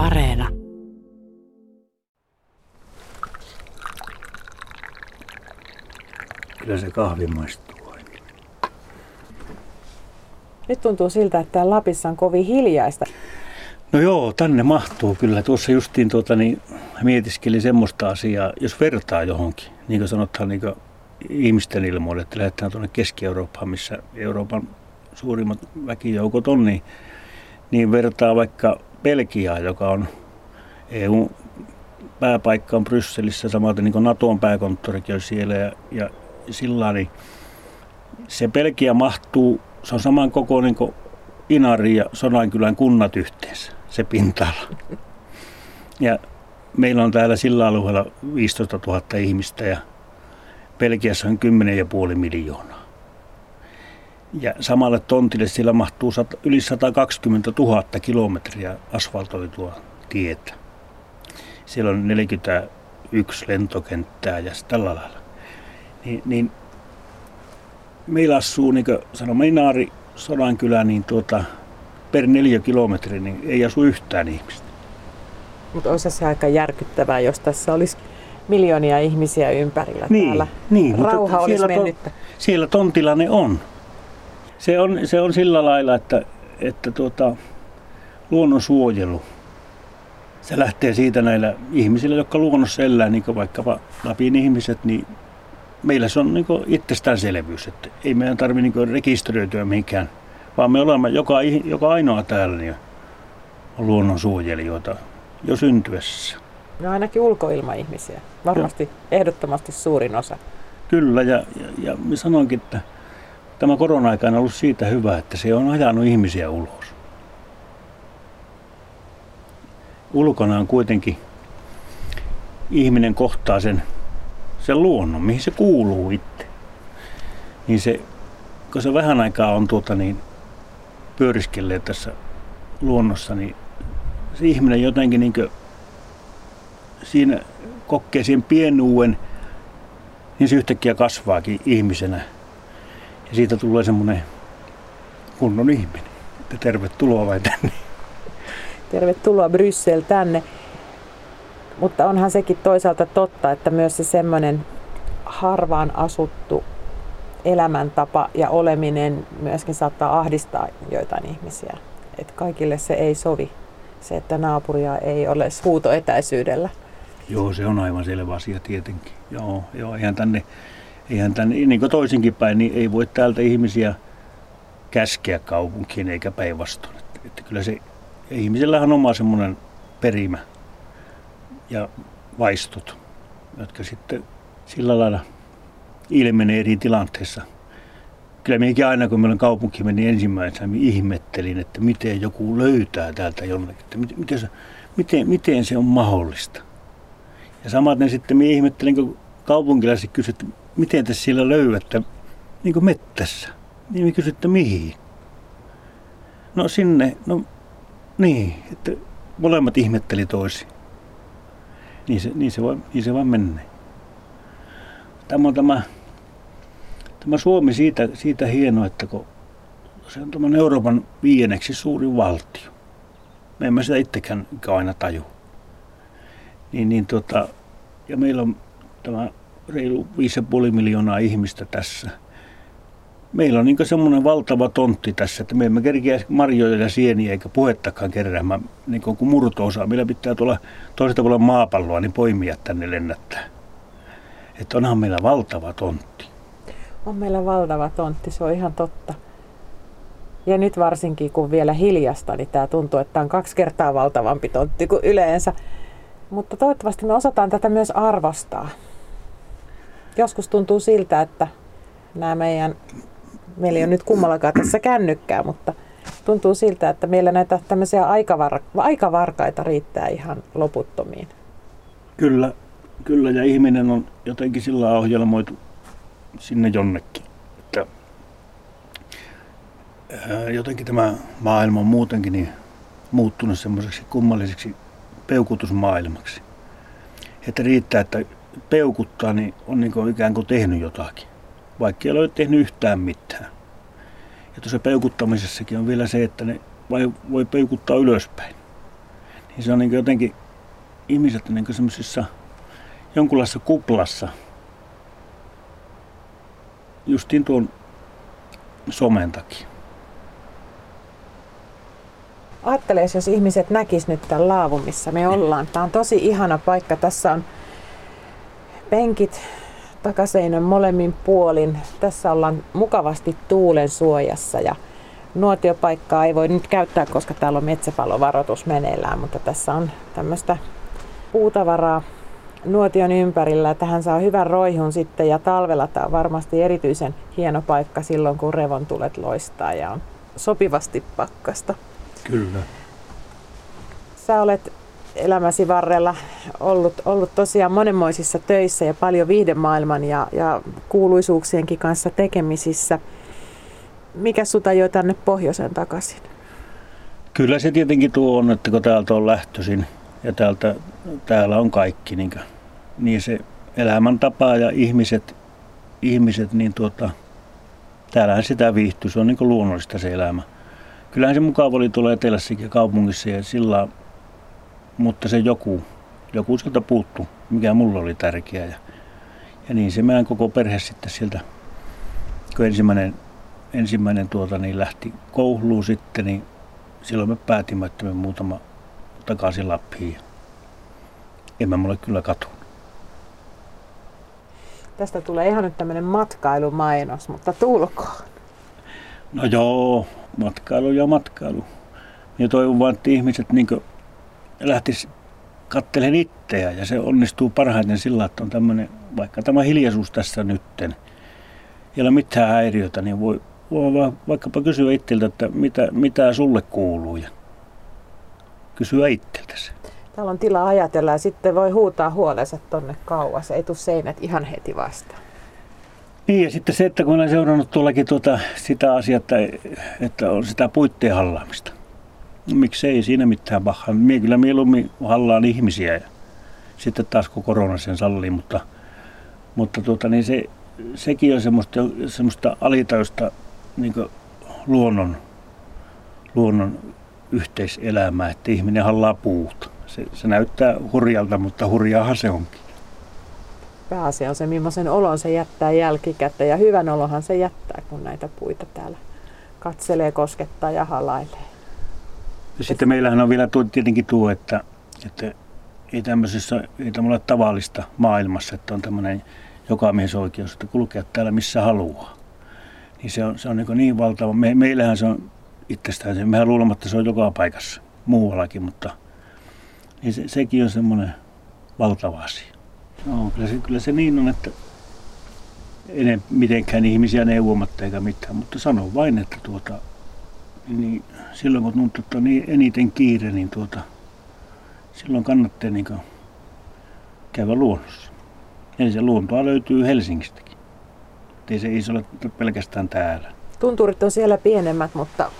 Areena. Kyllä se kahvi maistuu oikein. Nyt tuntuu siltä, että täällä Lapissa on kovin hiljaista. No joo, tänne mahtuu kyllä. Tuossa justiin tuota, niin, mietiskeli semmoista asiaa, jos vertaa johonkin, niin kuin sanotaan niin kuin ihmisten ilmoille, että lähdetään tuonne Keski-Eurooppaan, missä Euroopan suurimmat väkijoukot on, niin, niin vertaa vaikka Belgiaa, joka on EU pääpaikka on Brysselissä, samaten niin kuin Naton pääkonttorikin on siellä ja, ja sillä niin se Belgia mahtuu, se on saman kokoinen kuin Inari ja Sodankylän kunnat yhteensä, se pinta-ala. Ja meillä on täällä sillä alueella 15 000 ihmistä ja Belgiassa on 10,5 miljoonaa. Ja samalle tontille siellä mahtuu yli 120 000 kilometriä asfaltoitua tietä. Siellä on 41 lentokenttää ja tällä lailla. Niin, niin meillä asuu, niin kuin sanoi Meinaari Sodankylä, niin tuota, per neljä kilometri niin ei asu yhtään ihmistä. Mutta olisi se aika järkyttävää, jos tässä olisi miljoonia ihmisiä ympärillä niin, täällä. Niin, Rauha olisi siellä, mennyt. To, siellä tontilla ne on. Se on, se on sillä lailla, että, että tuota, luonnonsuojelu, se lähtee siitä näillä ihmisillä, jotka luonnossa elää, niin kuin vaikkapa Lapin ihmiset, niin meillä se on niin itsestäänselvyys, että ei meidän tarvitse niin rekisteröityä mihinkään, vaan me olemme joka, joka ainoa täällä niin on luonnonsuojelijoita jo syntyessä. No ainakin ulkoilmaihmisiä. Varmasti Joo. ehdottomasti suurin osa. Kyllä, ja, ja, ja sanoinkin, että tämä korona-aika on ollut siitä hyvä, että se on ajanut ihmisiä ulos. Ulkona on kuitenkin ihminen kohtaa sen, sen luonnon, mihin se kuuluu itse. Niin se, kun se vähän aikaa on tuota niin, pyöriskelleet tässä luonnossa, niin se ihminen jotenkin niin siinä kokee sen pienuuden, niin se yhtäkkiä kasvaakin ihmisenä. Ja siitä tulee semmoinen kunnon ihminen. Että tervetuloa vai tänne. Tervetuloa Bryssel tänne. Mutta onhan sekin toisaalta totta, että myös se semmoinen harvaan asuttu elämäntapa ja oleminen myöskin saattaa ahdistaa joitain ihmisiä. Että kaikille se ei sovi, se että naapuria ei ole huutoetäisyydellä. Joo, se on aivan selvä asia tietenkin. Joo, joo eihän tänne, eihän tänne, niin kuin toisinkin päin, niin ei voi täältä ihmisiä käskeä kaupunkiin eikä päinvastoin. Että, että kyllä se, ihmisillähän on oma semmoinen perimä ja vaistot, jotka sitten sillä lailla ilmenee eri tilanteissa. Kyllä minäkin aina, kun meillä kaupunki meni ensimmäisenä, niin ihmettelin, että miten joku löytää täältä jonnekin, että miten, se, miten, miten se on mahdollista. Ja samaten sitten minä ihmettelin, kun kaupunkilaiset kysyivät, miten te siellä löydätte, niin kuin mettässä. Niin minä kysyin, että mihin. No sinne, no niin, että molemmat ihmetteli toisi. Niin se, niin se, vaan, niin se vaan menee. Tämä on tämä, tämä Suomi siitä, siitä hieno, että kun se on tämän Euroopan viienneksi suuri valtio. Me emme sitä itsekään aina taju. Niin, niin tota, ja meillä on tämä reilu 5,5 miljoonaa ihmistä tässä. Meillä on niin semmoinen valtava tontti tässä, että me emme kerkeä marjoja ja sieniä eikä puhettakaan keräämään niin kuin murto-osa. Meillä pitää tulla toisesta puolella maapalloa, niin poimia tänne lennättää. Että onhan meillä valtava tontti. On meillä valtava tontti, se on ihan totta. Ja nyt varsinkin kun vielä hiljasta, niin tämä tuntuu, että tämä on kaksi kertaa valtavampi tontti kuin yleensä. Mutta toivottavasti me osataan tätä myös arvostaa. Joskus tuntuu siltä, että nämä meidän, meillä ei ole nyt kummallakaan tässä kännykkää, mutta tuntuu siltä, että meillä näitä tämmöisiä aikavar, aikavarkaita riittää ihan loputtomiin. Kyllä, kyllä ja ihminen on jotenkin sillä ohjelmoitu sinne jonnekin. Että, jotenkin tämä maailma on muutenkin niin muuttunut semmoiseksi kummalliseksi peukutusmaailmaksi. Että riittää, että peukuttaa, niin on niin kuin ikään kuin tehnyt jotakin, vaikka ei ole tehnyt yhtään mitään. Ja tuossa peukuttamisessakin on vielä se, että ne vai, voi peukuttaa ylöspäin. niin se on niin jotenkin, ihmiset on niin semmoisessa jonkunlaisessa kuplassa. Justiin tuon somen takia. Ajattele, jos ihmiset näkis nyt tämän laavun, missä me ollaan. Tämä on tosi ihana paikka. Tässä on penkit takaseinän molemmin puolin. Tässä ollaan mukavasti tuulen suojassa ja nuotiopaikkaa ei voi nyt käyttää, koska täällä on metsäpalovaroitus meneillään, mutta tässä on tämmöistä puutavaraa nuotion ympärillä. Tähän saa hyvän roihun sitten ja talvella tämä on varmasti erityisen hieno paikka silloin, kun revontulet loistaa ja on sopivasti pakkasta. Kyllä. Sä olet elämäsi varrella ollut, ollut tosiaan monenmoisissa töissä ja paljon viihdemaailman ja, ja kuuluisuuksienkin kanssa tekemisissä. Mikä suta jo tänne pohjoiseen takaisin? Kyllä se tietenkin tuo on, että kun täältä on lähtöisin ja täältä, täällä on kaikki, niin, niin se elämäntapa ja ihmiset, ihmiset niin tuota, täällähän sitä viihtyy, se on niin luonnollista se elämä. Kyllähän se mukava oli tuolla etelässäkin kaupungissa ja sillä, mutta se joku, joku sieltä puuttu, mikä mulla oli tärkeää. Ja, ja niin se meidän koko perhe sitten sieltä, kun ensimmäinen, ensimmäinen tuota, niin lähti kouluun sitten, niin silloin me päätimme, että me muutama takaisin Lappiin. En mä mulle kyllä katu. Tästä tulee ihan nyt tämmöinen matkailumainos, mutta tulkoon. No joo, matkailu ja matkailu. Ja toivon vaan, että ihmiset niin lähtis kattelen itseä ja se onnistuu parhaiten sillä, että on tämmöinen, vaikka tämä hiljaisuus tässä nytten, ei ole mitään häiriötä, niin voi, voi vaikkapa kysyä itseltä, että mitä, mitä sulle kuuluu ja kysyä itseltä se. Täällä on tilaa ajatella ja sitten voi huutaa huolensa tonne kauas, ei tule seinät ihan heti vastaan. Niin ja sitten se, että kun olen seurannut tuollakin tuota, sitä asiaa, että, että on sitä puitteen hallaamista. No, miksei siinä mitään pahaa. Mie kyllä mieluummin hallaan ihmisiä ja sitten taas kun korona sen sallii, mutta, mutta tuota, niin se, sekin on semmoista, semmoista alitajusta niin luonnon, luonnon yhteiselämää, että ihminen hallaa puuta. Se, se näyttää hurjalta, mutta hurjaahan se onkin pääasia on se, millaisen olon se jättää jälkikäteen. Ja hyvän olohan se jättää, kun näitä puita täällä katselee, koskettaa ja halailee. Sitten meillähän on vielä tuo, tietenkin tuo, että, että ei tämmöisessä, ei tämmöisessä tavallista maailmassa, että on tämmöinen oikeus, että kulkea täällä missä haluaa. Niin se on, se on niin, niin valtava. Me, meillähän se on itsestään, se, mehän luulemme, että se on joka paikassa muuallakin, mutta niin se, sekin on semmoinen valtava asia. No, kyllä se, kyllä se niin on, että en mitenkään ihmisiä neuvomatta eikä mitään, mutta sanon vain, että tuota, niin silloin kun tuntuu, että on niin eniten kiire, niin tuota, silloin kannattaa niin käydä luonnossa. Eli se luontoa löytyy Helsingistäkin. Ei se ei ole pelkästään täällä. Tunturit on siellä pienemmät, mutta,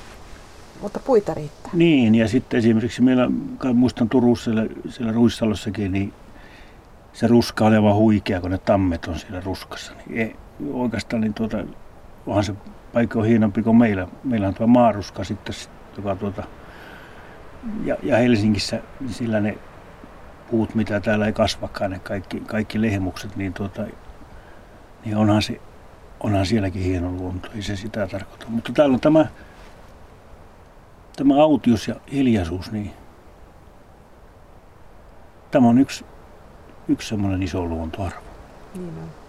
mutta puita riittää. Niin, ja sitten esimerkiksi meillä, muistan Turussa siellä, siellä Ruissalossakin, niin se ruska oli aivan huikea, kun ne tammet on siellä ruskassa. Niin ei, oikeastaan niin tuota, onhan se paikka on hienompi kuin meillä. Meillä on tuo maaruska sitten, joka tuota, ja, ja Helsingissä niin sillä ne puut, mitä täällä ei kasvakaan, ne kaikki, kaikki lehmukset, niin, tuota, niin onhan, se, onhan sielläkin hieno luonto, ei se sitä tarkoita. Mutta täällä on tämä, tämä autius ja hiljaisuus, niin tämä on yksi yksi semmoinen iso luontoarvo. Niin on.